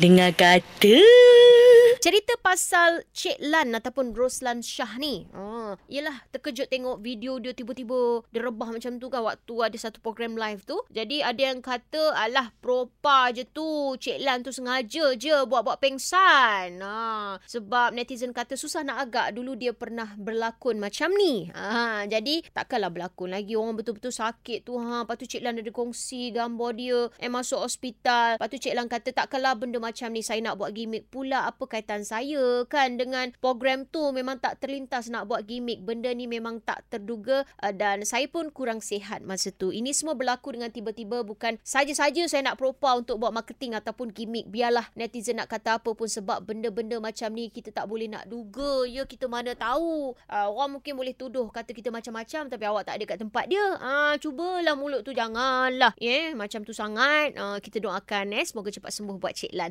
Dengar kata. Cerita pasal Cik Lan ataupun Roslan Shah ni. Ha, yelah terkejut tengok video dia tiba-tiba dia rebah macam tu kan waktu ada satu program live tu. Jadi ada yang kata alah propa je tu. Cik Lan tu sengaja je buat-buat pengsan. Ha, sebab netizen kata susah nak agak dulu dia pernah berlakon macam ni. Ha, jadi takkanlah berlakon lagi orang betul-betul sakit tu. Ha, lepas tu Cik Lan ada kongsi gambar dia eh masuk hospital. Lepas tu Cik Lan kata takkanlah benda macam ni saya nak buat gimmick pula apa kaitan saya kan? Dengan program tu memang tak terlintas nak buat gimmick. Benda ni memang tak terduga uh, dan saya pun kurang sihat masa tu. Ini semua berlaku dengan tiba-tiba bukan saja-saja saya nak propa untuk buat marketing ataupun gimmick. Biarlah netizen nak kata apa pun sebab benda-benda macam ni kita tak boleh nak duga ya. Kita mana tahu uh, orang mungkin boleh tuduh kata kita macam-macam tapi awak tak ada kat tempat dia. Ah uh, cubalah mulut tu janganlah ya. Yeah, macam tu sangat uh, kita doakan eh semoga cepat sembuh buat Cik Lan